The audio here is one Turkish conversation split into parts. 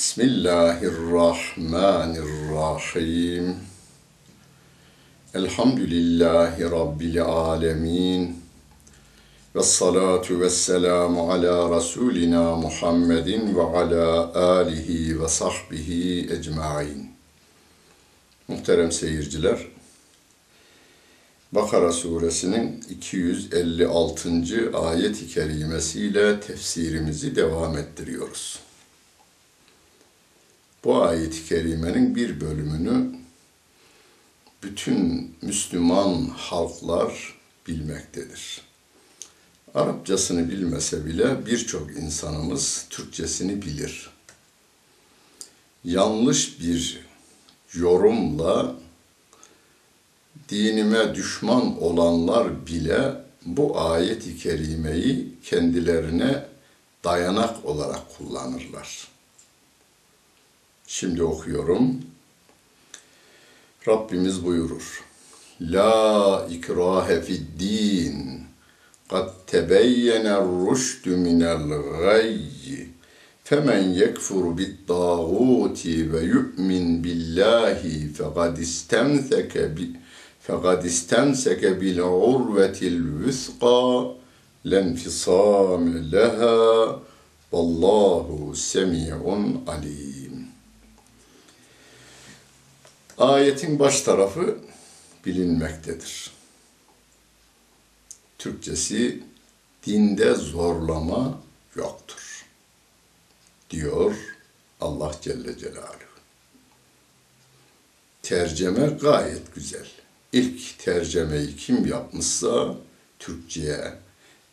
Bismillahirrahmanirrahim. Elhamdülillahi Rabbil alemin. Ve salatu ve selamu ala Resulina Muhammedin ve ala alihi ve sahbihi ecmain. Muhterem seyirciler, Bakara suresinin 256. ayet-i kerimesiyle tefsirimizi devam ettiriyoruz. Bu ayet-i kerimenin bir bölümünü bütün Müslüman halklar bilmektedir. Arapçasını bilmese bile birçok insanımız Türkçesini bilir. Yanlış bir yorumla dinime düşman olanlar bile bu ayet-i kerimeyi kendilerine dayanak olarak kullanırlar. Şimdi okuyorum. Rabbimiz buyurur. La ikrahe fid din. Kad tebeyyene rüştü minel gayy. Femen yekfur bit tağuti ve yu'min billahi fekad istemseke bi fekad istemseke bil urvetil vüska lenfisame leha vallahu semi'un alim. Ayetin baş tarafı bilinmektedir. Türkçesi dinde zorlama yoktur. Diyor Allah Celle Celaluhu. Tercüme gayet güzel. İlk tercemeyi kim yapmışsa Türkçe'ye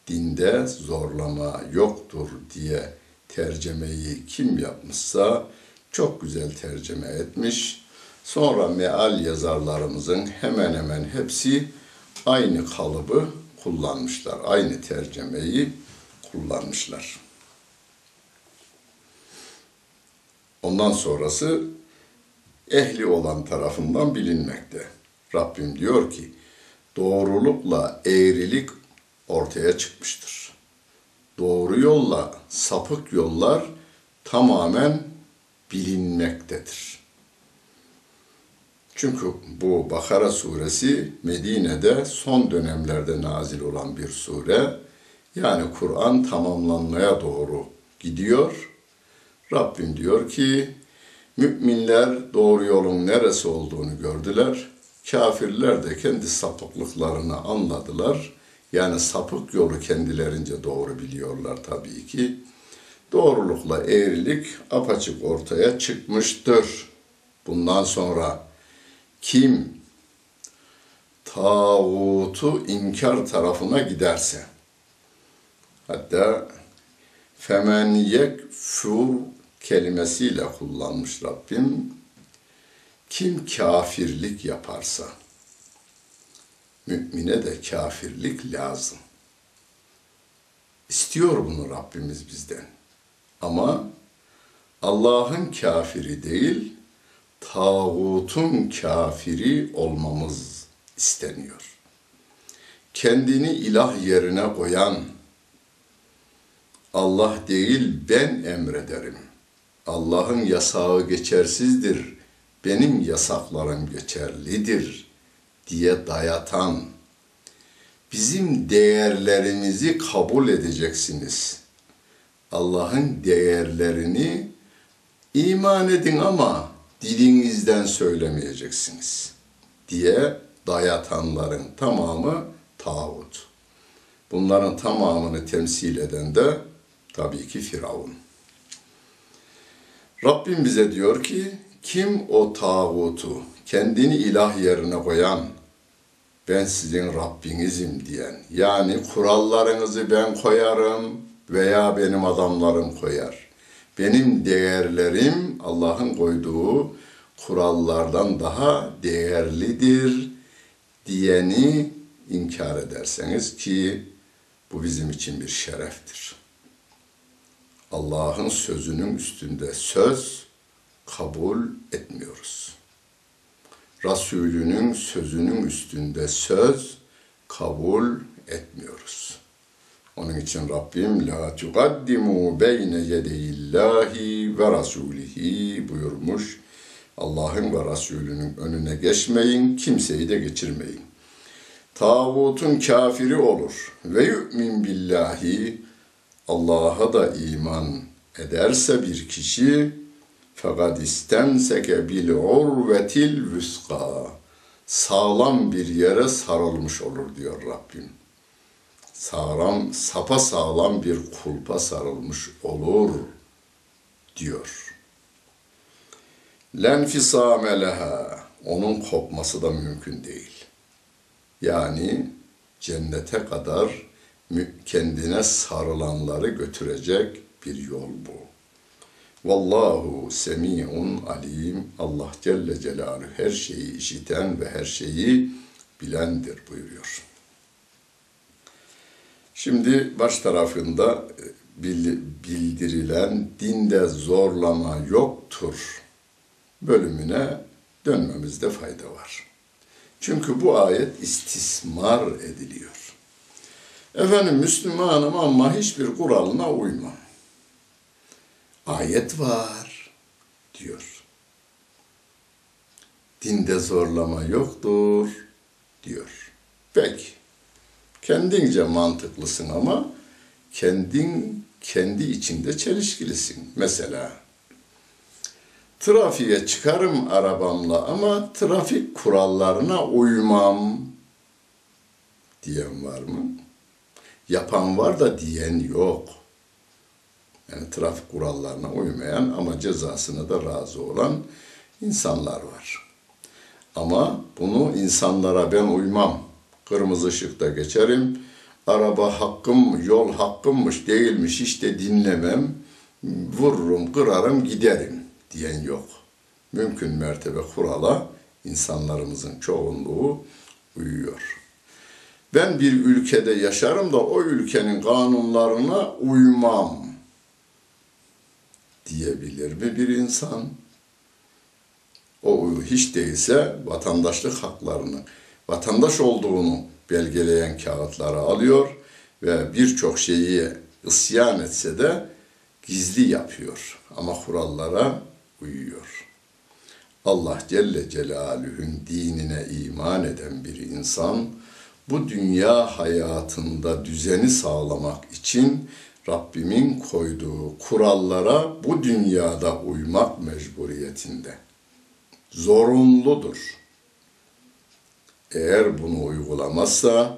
dinde zorlama yoktur diye tercemeyi kim yapmışsa çok güzel tercüme etmiş. Sonra meal yazarlarımızın hemen hemen hepsi aynı kalıbı kullanmışlar. Aynı tercemeyi kullanmışlar. Ondan sonrası ehli olan tarafından bilinmekte. Rabbim diyor ki doğrulukla eğrilik ortaya çıkmıştır. Doğru yolla sapık yollar tamamen bilinmektedir. Çünkü bu Bakara suresi Medine'de son dönemlerde nazil olan bir sure. Yani Kur'an tamamlanmaya doğru gidiyor. Rabbim diyor ki müminler doğru yolun neresi olduğunu gördüler. Kafirler de kendi sapıklıklarını anladılar. Yani sapık yolu kendilerince doğru biliyorlar tabii ki. Doğrulukla eğrilik apaçık ortaya çıkmıştır. Bundan sonra kim tağutu inkar tarafına giderse hatta femen yekfur kelimesiyle kullanmış Rabbim kim kafirlik yaparsa mümine de kafirlik lazım. İstiyor bunu Rabbimiz bizden. Ama Allah'ın kafiri değil, tağutun kafiri olmamız isteniyor. Kendini ilah yerine koyan, Allah değil ben emrederim. Allah'ın yasağı geçersizdir, benim yasaklarım geçerlidir diye dayatan, bizim değerlerimizi kabul edeceksiniz. Allah'ın değerlerini iman edin ama dilinizden söylemeyeceksiniz diye dayatanların tamamı tağut. Bunların tamamını temsil eden de tabii ki Firavun. Rabbim bize diyor ki kim o tağutu kendini ilah yerine koyan ben sizin Rabbinizim diyen yani kurallarınızı ben koyarım veya benim adamlarım koyar. Benim değerlerim Allah'ın koyduğu kurallardan daha değerlidir diyeni inkar ederseniz ki bu bizim için bir şereftir. Allah'ın sözünün üstünde söz kabul etmiyoruz. Resulünün sözünün üstünde söz kabul etmiyoruz. Onun için Rabbim la tuqaddimu beyne yedeyillahi ve rasulihi buyurmuş. Allah'ın ve Resulünün önüne geçmeyin, kimseyi de geçirmeyin. Tağutun kafiri olur ve yu'min billahi Allah'a da iman ederse bir kişi fakat istemseke bil urvetil vüska sağlam bir yere sarılmış olur diyor Rabbim. Sağlam, sapa sağlam bir kulpa sarılmış olur diyor. Lenfisame leha onun kopması da mümkün değil. Yani cennete kadar kendine sarılanları götürecek bir yol bu. Vallahu semi'un alim. Allah Celle Celaluhu her şeyi işiten ve her şeyi bilendir buyuruyor. Şimdi baş tarafında e, bildirilen dinde zorlama yoktur bölümüne dönmemizde fayda var. Çünkü bu ayet istismar ediliyor. Efendim Müslümanım ama hiçbir kuralına uymam ayet var diyor. Dinde zorlama yoktur diyor. Peki. Kendince mantıklısın ama kendin kendi içinde çelişkilisin. Mesela trafiğe çıkarım arabamla ama trafik kurallarına uymam diyen var mı? Yapan var da diyen yok. Yani trafik kurallarına uymayan ama cezasına da razı olan insanlar var. Ama bunu insanlara ben uymam. Kırmızı ışıkta geçerim. Araba hakkım, yol hakkımmış değilmiş işte dinlemem. Vururum, kırarım, giderim diyen yok. Mümkün mertebe kurala insanlarımızın çoğunluğu uyuyor. Ben bir ülkede yaşarım da o ülkenin kanunlarına uymam diyebilir mi bir insan? O hiç değilse vatandaşlık haklarını, vatandaş olduğunu belgeleyen kağıtları alıyor ve birçok şeyi isyan etse de gizli yapıyor ama kurallara uyuyor. Allah Celle Celaluhu'nun dinine iman eden bir insan bu dünya hayatında düzeni sağlamak için Rabbimin koyduğu kurallara bu dünyada uymak mecburiyetinde. Zorunludur. Eğer bunu uygulamazsa,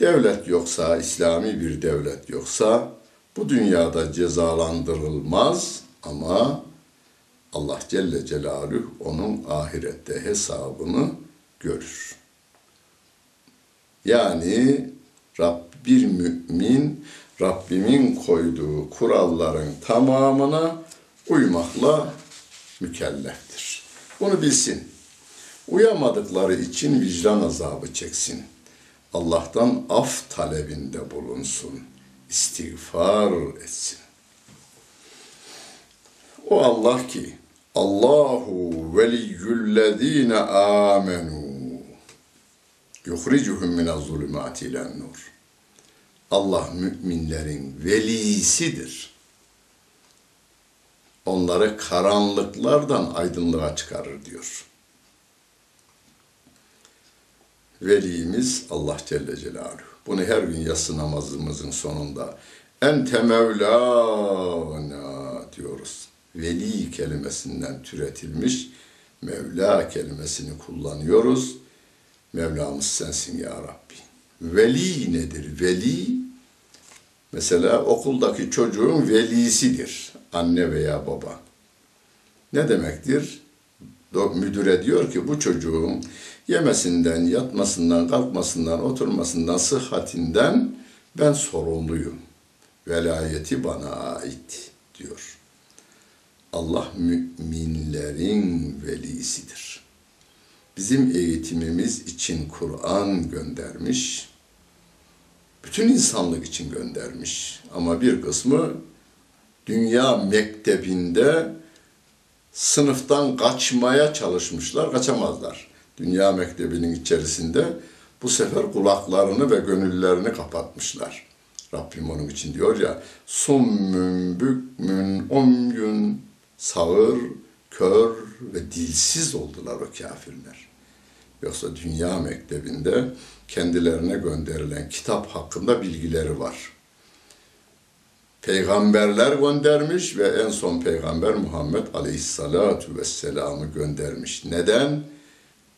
devlet yoksa, İslami bir devlet yoksa bu dünyada cezalandırılmaz ama Allah Celle Celaluhu onun ahirette hesabını görür. Yani Rab bir mümin Rabbimin koyduğu kuralların tamamına uymakla mükelleftir. Bunu bilsin. Uyamadıkları için vicdan azabı çeksin. Allah'tan af talebinde bulunsun. İstiğfar etsin. O Allah ki Allahu veliyyüllezine amenu yuhricuhum minez zulümati ilen nur. Allah müminlerin velisidir. Onları karanlıklardan aydınlığa çıkarır diyor. Velimiz Allah Celle Celaluhu. Bunu her gün yatsı namazımızın sonunda ente mevlana diyoruz. Veli kelimesinden türetilmiş Mevla kelimesini kullanıyoruz. Mevlamız sensin ya Rabbi. Veli nedir? Veli mesela okuldaki çocuğun velisidir. Anne veya baba. Ne demektir? Müdüre diyor ki bu çocuğun yemesinden, yatmasından, kalkmasından, oturmasından, sıhhatinden ben sorumluyum. Velayeti bana ait diyor. Allah müminlerin velisidir. Bizim eğitimimiz için Kur'an göndermiş. Bütün insanlık için göndermiş. Ama bir kısmı dünya mektebinde sınıftan kaçmaya çalışmışlar, kaçamazlar. Dünya mektebinin içerisinde bu sefer kulaklarını ve gönüllerini kapatmışlar. Rabbim onun için diyor ya, summün, bükmün, omyün, sağır, kör ve dilsiz oldular o kafirler. Yoksa dünya mektebinde kendilerine gönderilen kitap hakkında bilgileri var. Peygamberler göndermiş ve en son peygamber Muhammed Aleyhisselatu Vesselam'ı göndermiş. Neden?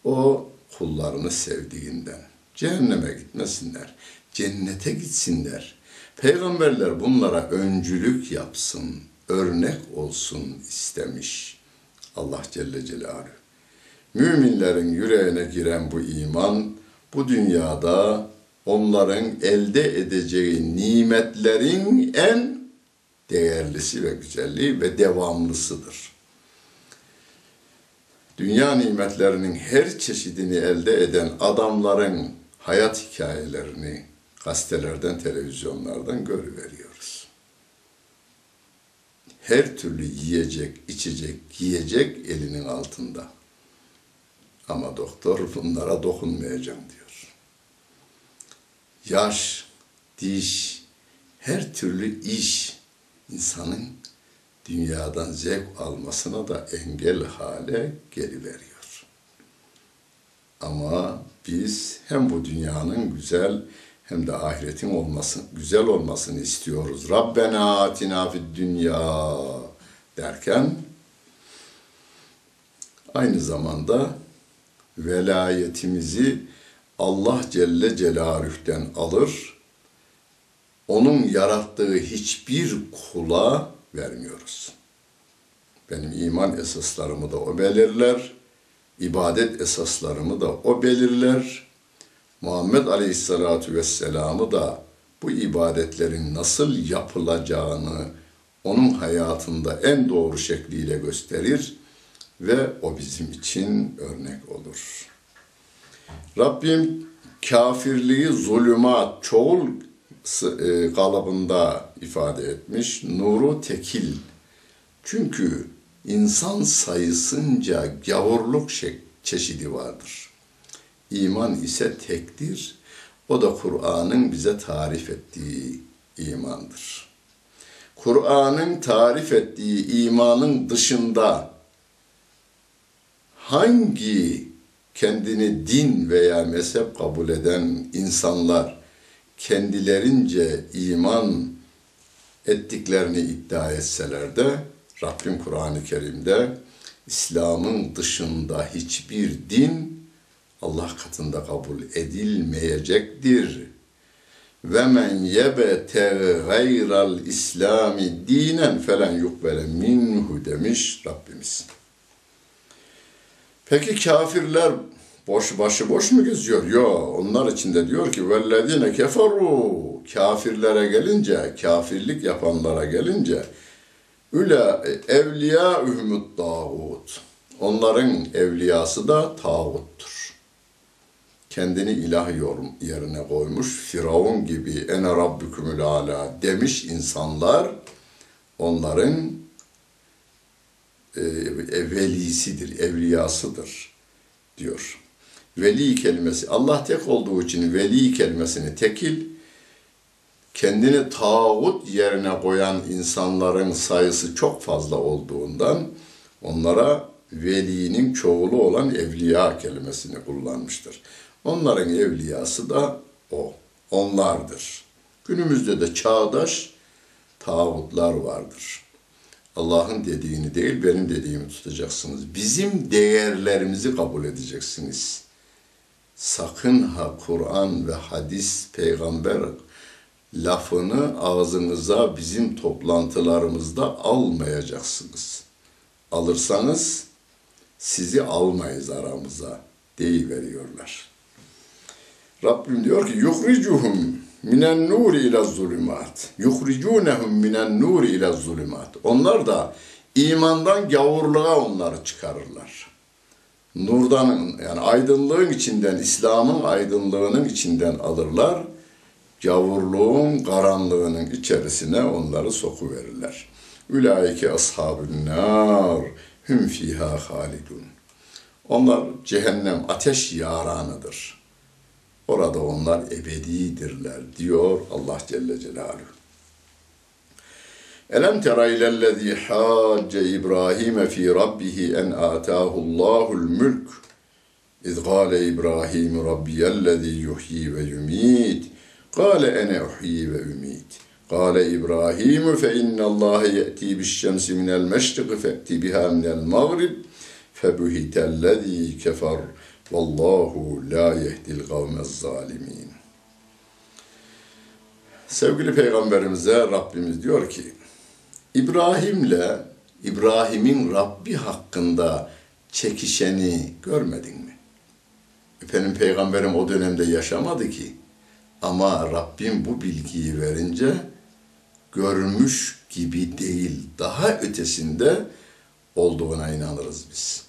O kullarını sevdiğinden. Cehenneme gitmesinler, cennete gitsinler. Peygamberler bunlara öncülük yapsın, örnek olsun istemiş Allah Celle Celaluhu. Müminlerin yüreğine giren bu iman bu dünyada onların elde edeceği nimetlerin en değerlisi ve güzelliği ve devamlısıdır. Dünya nimetlerinin her çeşidini elde eden adamların hayat hikayelerini gazetelerden, televizyonlardan görüveriyoruz. Her türlü yiyecek, içecek, giyecek elinin altında. Ama doktor bunlara dokunmayacağım diyor. Yaş, diş, her türlü iş insanın dünyadan zevk almasına da engel hale geliveriyor. Ama biz hem bu dünyanın güzel hem de ahiretin olmasın, güzel olmasını istiyoruz. Rabbena atina fid dünya derken aynı zamanda velayetimizi Allah Celle Celaluh'ten alır, onun yarattığı hiçbir kula vermiyoruz. Benim iman esaslarımı da o belirler, ibadet esaslarımı da o belirler. Muhammed Aleyhisselatü Vesselam'ı da bu ibadetlerin nasıl yapılacağını onun hayatında en doğru şekliyle gösterir ve o bizim için örnek olur. Rabbim kafirliği zulümat, çoğul e, kalıbında ifade etmiş. Nuru tekil. Çünkü insan sayısınca gavurluk çeşidi vardır. İman ise tektir. O da Kur'an'ın bize tarif ettiği imandır. Kur'an'ın tarif ettiği imanın dışında hangi kendini din veya mezhep kabul eden insanlar kendilerince iman ettiklerini iddia etseler de Rabbim Kur'an-ı Kerim'de İslam'ın dışında hiçbir din Allah katında kabul edilmeyecektir. Ve men yebete gayral İslami dinen felen yukbele minhu demiş Rabbimiz. Peki kafirler boş başı boş mu geziyor? Yok. Onlar içinde diyor ki vellezine keferu kafirlere gelince, kafirlik yapanlara gelince üle evliya ühmüt dağut. Onların evliyası da tağuttur. Kendini ilah yorum yerine koymuş, Firavun gibi ene rabbükümül ala demiş insanlar, onların e, velisidir, evliyasıdır diyor. Veli kelimesi, Allah tek olduğu için veli kelimesini tekil, kendini tağut yerine koyan insanların sayısı çok fazla olduğundan onlara velinin çoğulu olan evliya kelimesini kullanmıştır. Onların evliyası da o, onlardır. Günümüzde de çağdaş tağutlar vardır. Allah'ın dediğini değil, benim dediğimi tutacaksınız. Bizim değerlerimizi kabul edeceksiniz. Sakın ha Kur'an ve hadis, peygamber lafını ağzınıza bizim toplantılarımızda almayacaksınız. Alırsanız sizi almayız aramıza deyiveriyorlar. Rabbim diyor ki yuhricuhum minen nuri ila zulümat. Yuhricunehum minen nuri ila zulümat. Onlar da imandan gavurluğa onları çıkarırlar. Nurdan yani aydınlığın içinden, İslam'ın aydınlığının içinden alırlar gavurluğun karanlığının içerisine onları sokuverirler. Ülaike ashabun nar hüm fiha halidun. Onlar cehennem ateş yaranıdır. Orada onlar ebedidirler diyor Allah Celle Celaluhu. Elem tera ilellezî hacce İbrahim fi rabbihi en âtâhullâhul mülk. İz gâle İbrahim rabbiyellezî yuhyi ve yumît. Gâle ene uhyi ve ümît. Gâle İbrahim fe innallâhe ye'tî bişşemsi minel meşriki fe'ti biha minel mağrib. Febuhitellezî kefer. Vallahu la yehdil kavmez zalimin. Sevgili Peygamberimize Rabbimiz diyor ki, İbrahim'le İbrahim'in Rabbi hakkında çekişeni görmedin mi? Efendim Peygamberim o dönemde yaşamadı ki. Ama Rabbim bu bilgiyi verince görmüş gibi değil, daha ötesinde olduğuna inanırız biz.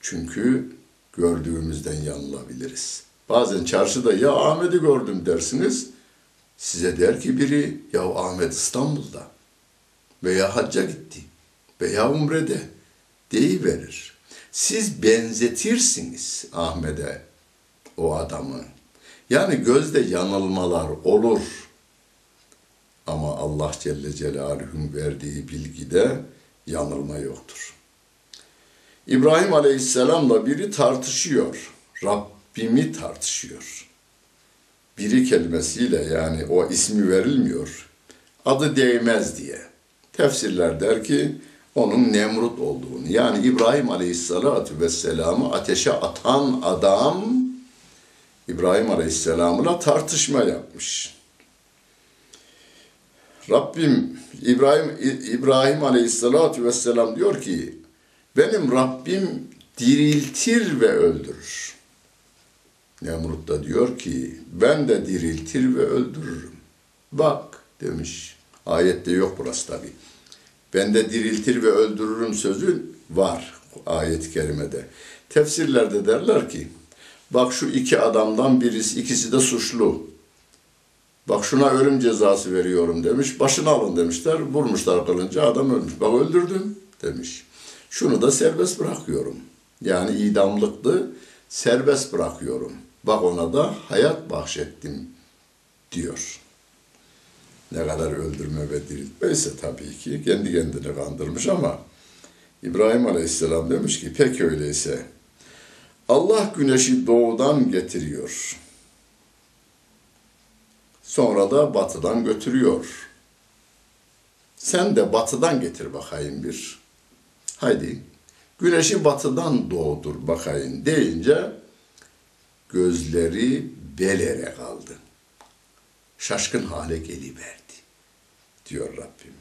Çünkü gördüğümüzden yanılabiliriz. Bazen çarşıda ya Ahmet'i gördüm dersiniz. Size der ki biri ya Ahmet İstanbul'da veya hacca gitti veya umrede deyiverir. Siz benzetirsiniz Ahmet'e o adamı. Yani gözde yanılmalar olur. Ama Allah Celle Celaluhu'nun verdiği bilgide yanılma yoktur. İbrahim Aleyhisselam'la biri tartışıyor. Rabbimi tartışıyor. Biri kelimesiyle yani o ismi verilmiyor. Adı değmez diye. Tefsirler der ki onun Nemrut olduğunu yani İbrahim Aleyhisselatü Vesselam'ı ateşe atan adam İbrahim Aleyhisselam'la tartışma yapmış. Rabbim İbrahim İbrahim Aleyhisselatü Vesselam diyor ki benim Rabbim diriltir ve öldürür. Nemrut da diyor ki ben de diriltir ve öldürürüm. Bak demiş. Ayette yok burası tabi. Ben de diriltir ve öldürürüm sözü var ayet-i kerimede. Tefsirlerde derler ki Bak şu iki adamdan birisi, ikisi de suçlu. Bak şuna ölüm cezası veriyorum demiş. Başını alın demişler. Vurmuşlar kılınca adam ölmüş. Bak öldürdüm demiş. Şunu da serbest bırakıyorum. Yani idamlıktı. Serbest bırakıyorum. Bak ona da hayat bahşettim diyor. Ne kadar öldürme ve diriltme ise tabii ki kendi kendini kandırmış ama İbrahim Aleyhisselam demiş ki pek öyleyse Allah güneşi doğudan getiriyor. Sonra da batıdan götürüyor. Sen de batıdan getir bakayım bir. Haydi güneşi batıdan doğdur bakayım deyince gözleri belere kaldı. Şaşkın hale geliverdi diyor Rabbim.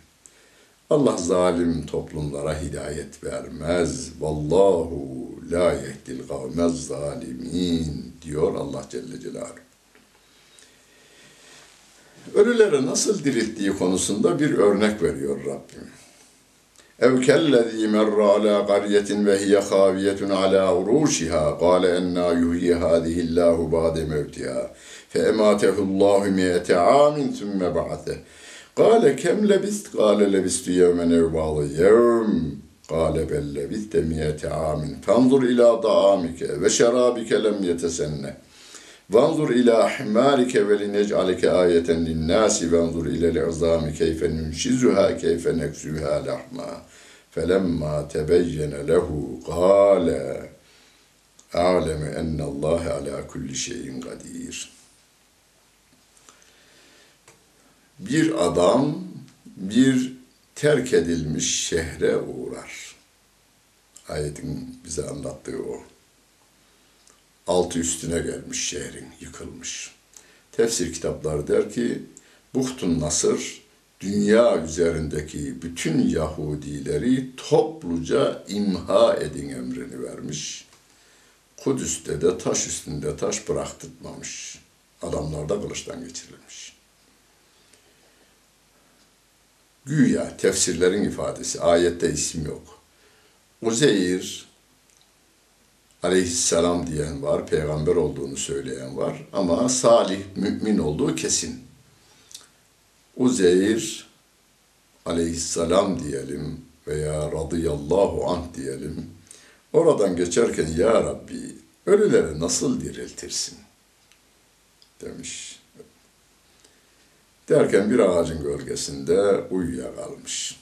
Allah zalim toplumlara hidayet vermez. Vallahu la yehdil kavmez zalimin diyor Allah Celle Celaluhu. Ölüleri nasıl dirilttiği konusunda bir örnek veriyor Rabbim. اَوْ كَالَّذ۪ي مَرَّ عَلَى قَرْيَةٍ وَهِيَ خَاوِيَةٌ عَلَى عُرُوشِهَا قَالَ اَنَّا يُهْيِ هَذِهِ اللّٰهُ بَعْدَ مَوْتِهَا فَاَمَاتَهُ اللّٰهُ مِيَةَ عَامٍ ثُمَّ بَعَثَهُ Kale kem lebist? Kale lebistu yevmen erbağlı yevm. Kale bel lebiste miyete amin. Fanzur ila da'amike ve şerabike lem yetesenne. Vanzur ila ahmarike ve linec'aleke ayeten linnâsi vanzur ilel azami keyfe nunşizuha keyfe neksüha lahma. Felemma tebeyyene lehu kâle. A'lemu ennallâhe ala kulli şeyin kadir.'' Bir adam bir terk edilmiş şehre uğrar. Ayetin bize anlattığı o altı üstüne gelmiş şehrin, yıkılmış. Tefsir kitapları der ki, Buhtun Nasır, dünya üzerindeki bütün Yahudileri topluca imha edin emrini vermiş. Kudüs'te de taş üstünde taş bıraktırmamış. Adamlar da kılıçtan geçirilmiş. Güya tefsirlerin ifadesi, ayette isim yok. Uzeyr, aleyhisselam diyen var, peygamber olduğunu söyleyen var ama salih, mümin olduğu kesin. Uzeyr aleyhisselam diyelim veya radıyallahu anh diyelim. Oradan geçerken ya Rabbi ölüleri nasıl diriltirsin? demiş. Derken bir ağacın gölgesinde uyuyakalmış.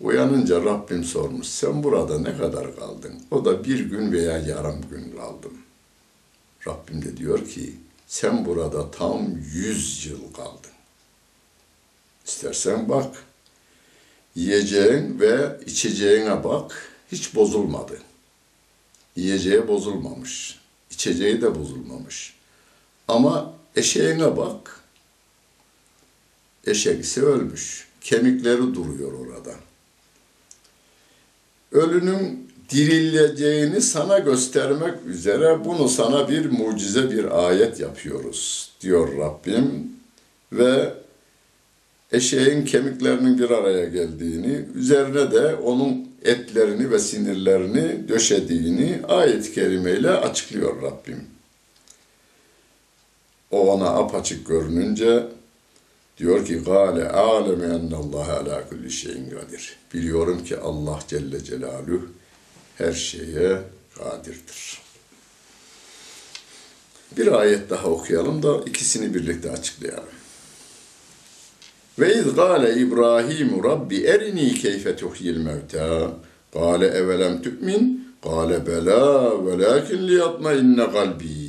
Uyanınca Rabbim sormuş, sen burada ne kadar kaldın? O da bir gün veya yarım gün kaldım. Rabbim de diyor ki, sen burada tam yüz yıl kaldın. İstersen bak, yiyeceğin ve içeceğine bak, hiç bozulmadı. Yiyeceği bozulmamış, içeceği de bozulmamış. Ama eşeğine bak, eşek ise ölmüş, kemikleri duruyor orada. Ölünün dirileceğini sana göstermek üzere bunu sana bir mucize bir ayet yapıyoruz diyor Rabbim. Ve eşeğin kemiklerinin bir araya geldiğini, üzerine de onun etlerini ve sinirlerini döşediğini ayet-i kerimeyle açıklıyor Rabbim. O ona apaçık görününce Diyor ki gale aleme ennallaha ala kulli şeyin kadir. Biliyorum ki Allah Celle Celaluhu her şeye kadirdir. Bir ayet daha okuyalım da ikisini birlikte açıklayalım. Ve iz gâle İbrahim Rabbi erini keyfe tuhyil mevta. Gâle evelem tü'min. Gâle belâ velâkin liyatmainne kalbi.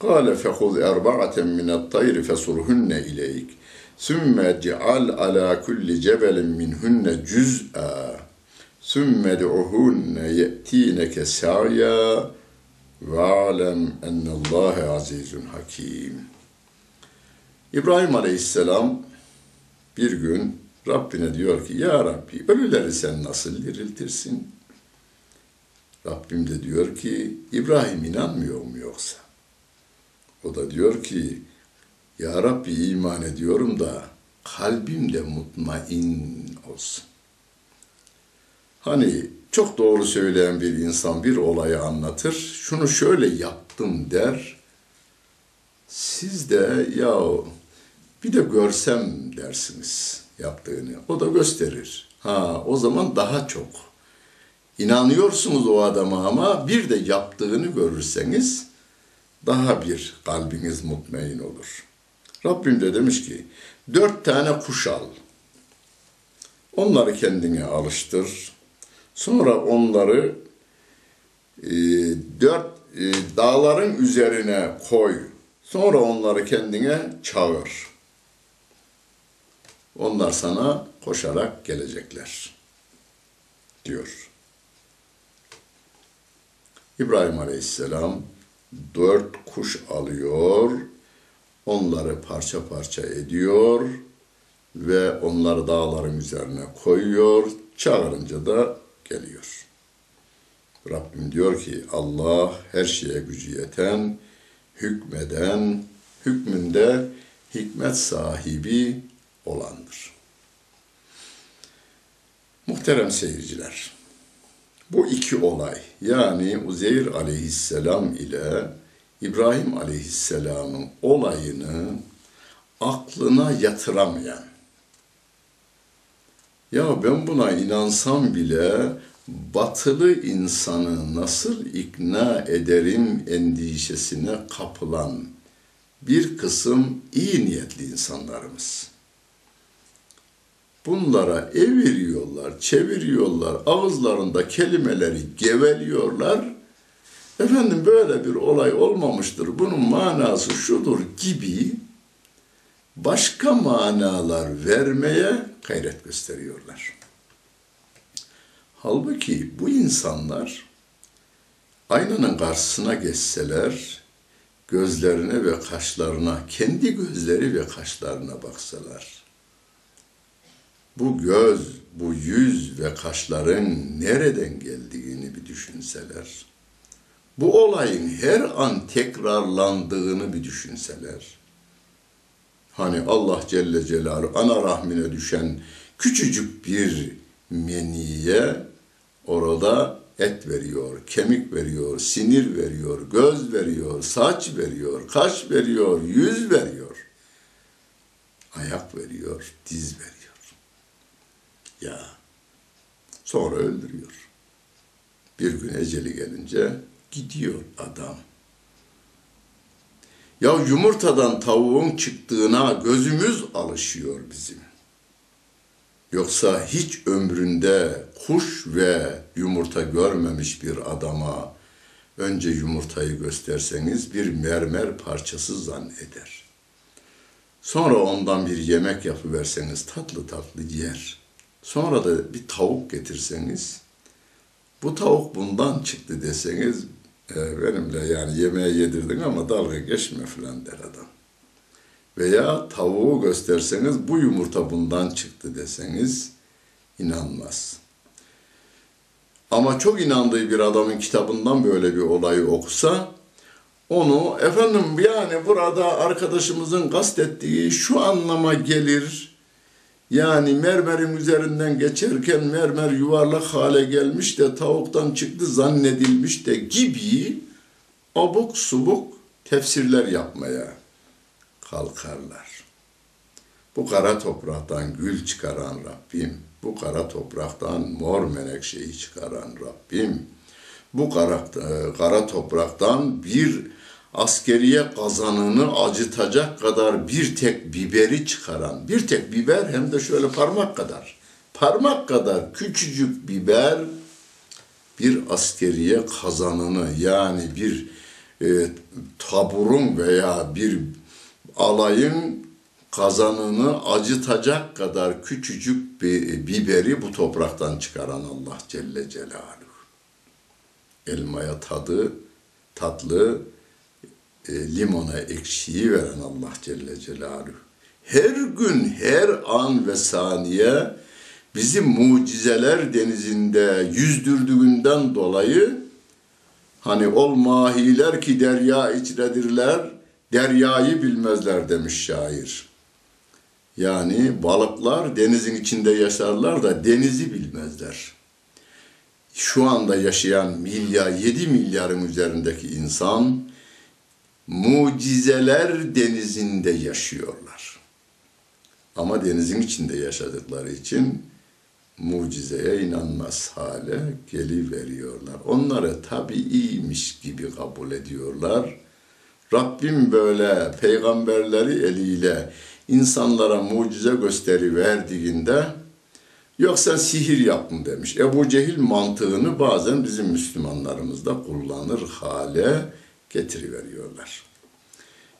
Gâle fehuz erba'aten minet tayri fesurhunne ileyk. Sümme ceal ala kulli cebelin minhunne cüz'a. Sümme du'uhunne ye'tineke sa'ya ve alem ennallâhe azizun hakim. İbrahim Aleyhisselam bir gün Rabbine diyor ki Ya Rabbi ölüleri sen nasıl diriltirsin? Rabbim de diyor ki İbrahim inanmıyor mu yoksa? O da diyor ki ya Rabbi iman ediyorum da kalbim de mutmain olsun. Hani çok doğru söyleyen bir insan bir olayı anlatır, şunu şöyle yaptım der. Siz de ya bir de görsem dersiniz yaptığını. O da gösterir. Ha o zaman daha çok. İnanıyorsunuz o adama ama bir de yaptığını görürseniz daha bir kalbiniz mutmain olur. Rabbim de demiş ki dört tane kuş al. Onları kendine alıştır. Sonra onları e, dört e, dağların üzerine koy. Sonra onları kendine çağır. Onlar sana koşarak gelecekler. Diyor. İbrahim Aleyhisselam dört kuş alıyor, onları parça parça ediyor ve onları dağların üzerine koyuyor, çağırınca da geliyor. Rabbim diyor ki Allah her şeye gücü yeten, hükmeden, hükmünde hikmet sahibi olandır. Muhterem seyirciler, bu iki olay yani Uzeyr aleyhisselam ile İbrahim aleyhisselamın olayını aklına yatıramayan, ya ben buna inansam bile batılı insanı nasıl ikna ederim endişesine kapılan bir kısım iyi niyetli insanlarımız. Bunlara eviriyorlar, çeviriyorlar, ağızlarında kelimeleri geveliyorlar. Efendim böyle bir olay olmamıştır, bunun manası şudur gibi başka manalar vermeye gayret gösteriyorlar. Halbuki bu insanlar aynanın karşısına geçseler, gözlerine ve kaşlarına, kendi gözleri ve kaşlarına baksalar, bu göz, bu yüz ve kaşların nereden geldiğini bir düşünseler, bu olayın her an tekrarlandığını bir düşünseler, hani Allah Celle Celaluhu ana rahmine düşen küçücük bir meniye orada et veriyor, kemik veriyor, sinir veriyor, göz veriyor, saç veriyor, kaş veriyor, yüz veriyor, ayak veriyor, diz veriyor. Ya sonra öldürüyor. Bir gün eceli gelince gidiyor adam. Ya yumurtadan tavuğun çıktığına gözümüz alışıyor bizim. Yoksa hiç ömründe kuş ve yumurta görmemiş bir adama önce yumurtayı gösterseniz bir mermer parçası zanneder. Sonra ondan bir yemek yapıverseniz tatlı tatlı yer. Sonra da bir tavuk getirseniz bu tavuk bundan çıktı deseniz e, benimle yani yemeğe yedirdin ama dalga geçme falan der adam. Veya tavuğu gösterseniz bu yumurta bundan çıktı deseniz inanmaz. Ama çok inandığı bir adamın kitabından böyle bir olayı okusa onu efendim yani burada arkadaşımızın kastettiği şu anlama gelir. Yani mermerin üzerinden geçerken mermer yuvarlak hale gelmiş de tavuktan çıktı zannedilmiş de gibi abuk subuk tefsirler yapmaya kalkarlar. Bu kara topraktan gül çıkaran Rabbim, bu kara topraktan mor menekşeyi çıkaran Rabbim, bu kara, kara topraktan bir askeriye kazanını acıtacak kadar bir tek biberi çıkaran, bir tek biber hem de şöyle parmak kadar, parmak kadar küçücük biber bir askeriye kazanını yani bir e, taburun veya bir alayın kazanını acıtacak kadar küçücük bir biberi bu topraktan çıkaran Allah Celle Celaluhu. Elmaya tadı, tatlı, e, limona ekşiyi veren Allah Celle Celaluhu. Her gün, her an ve saniye bizi mucizeler denizinde yüzdürdüğünden dolayı hani ol mahiler ki derya içredirler, deryayı bilmezler demiş şair. Yani balıklar denizin içinde yaşarlar da denizi bilmezler. Şu anda yaşayan milyar, 7 milyarın üzerindeki insan mucizeler denizinde yaşıyorlar. Ama denizin içinde yaşadıkları için mucizeye inanmaz hale geliveriyorlar. Onları tabi iyiymiş gibi kabul ediyorlar. Rabbim böyle peygamberleri eliyle insanlara mucize gösteri verdiğinde Yok sen sihir yaptın demiş. Ebu Cehil mantığını bazen bizim Müslümanlarımız da kullanır hale getiriveriyorlar.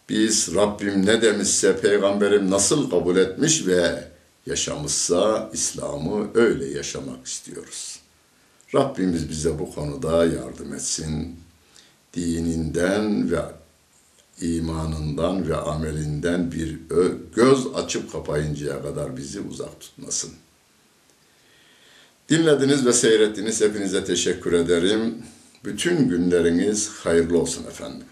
Biz Rabbim ne demişse, peygamberim nasıl kabul etmiş ve yaşamışsa İslam'ı öyle yaşamak istiyoruz. Rabbimiz bize bu konuda yardım etsin. Dininden ve imanından ve amelinden bir göz açıp kapayıncaya kadar bizi uzak tutmasın. Dinlediniz ve seyrettiniz. Hepinize teşekkür ederim. Bütün günleriniz hayırlı olsun efendim.